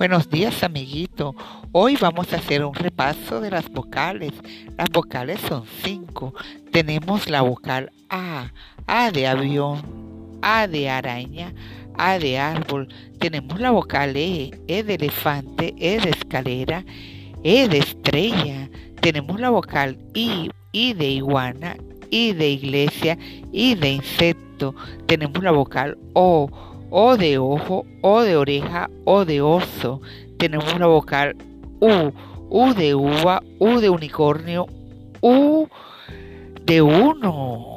Buenos días, amiguito. Hoy vamos a hacer un repaso de las vocales. Las vocales son cinco. Tenemos la vocal A, A de avión, A de araña, A de árbol. Tenemos la vocal E, E de elefante, E de escalera, E de estrella. Tenemos la vocal I, I de iguana, I de iglesia, I de insecto. Tenemos la vocal O, O de ojo, O de oreja, O de oso. Tenemos la vocal U, U de uva, U de unicornio, U de uno.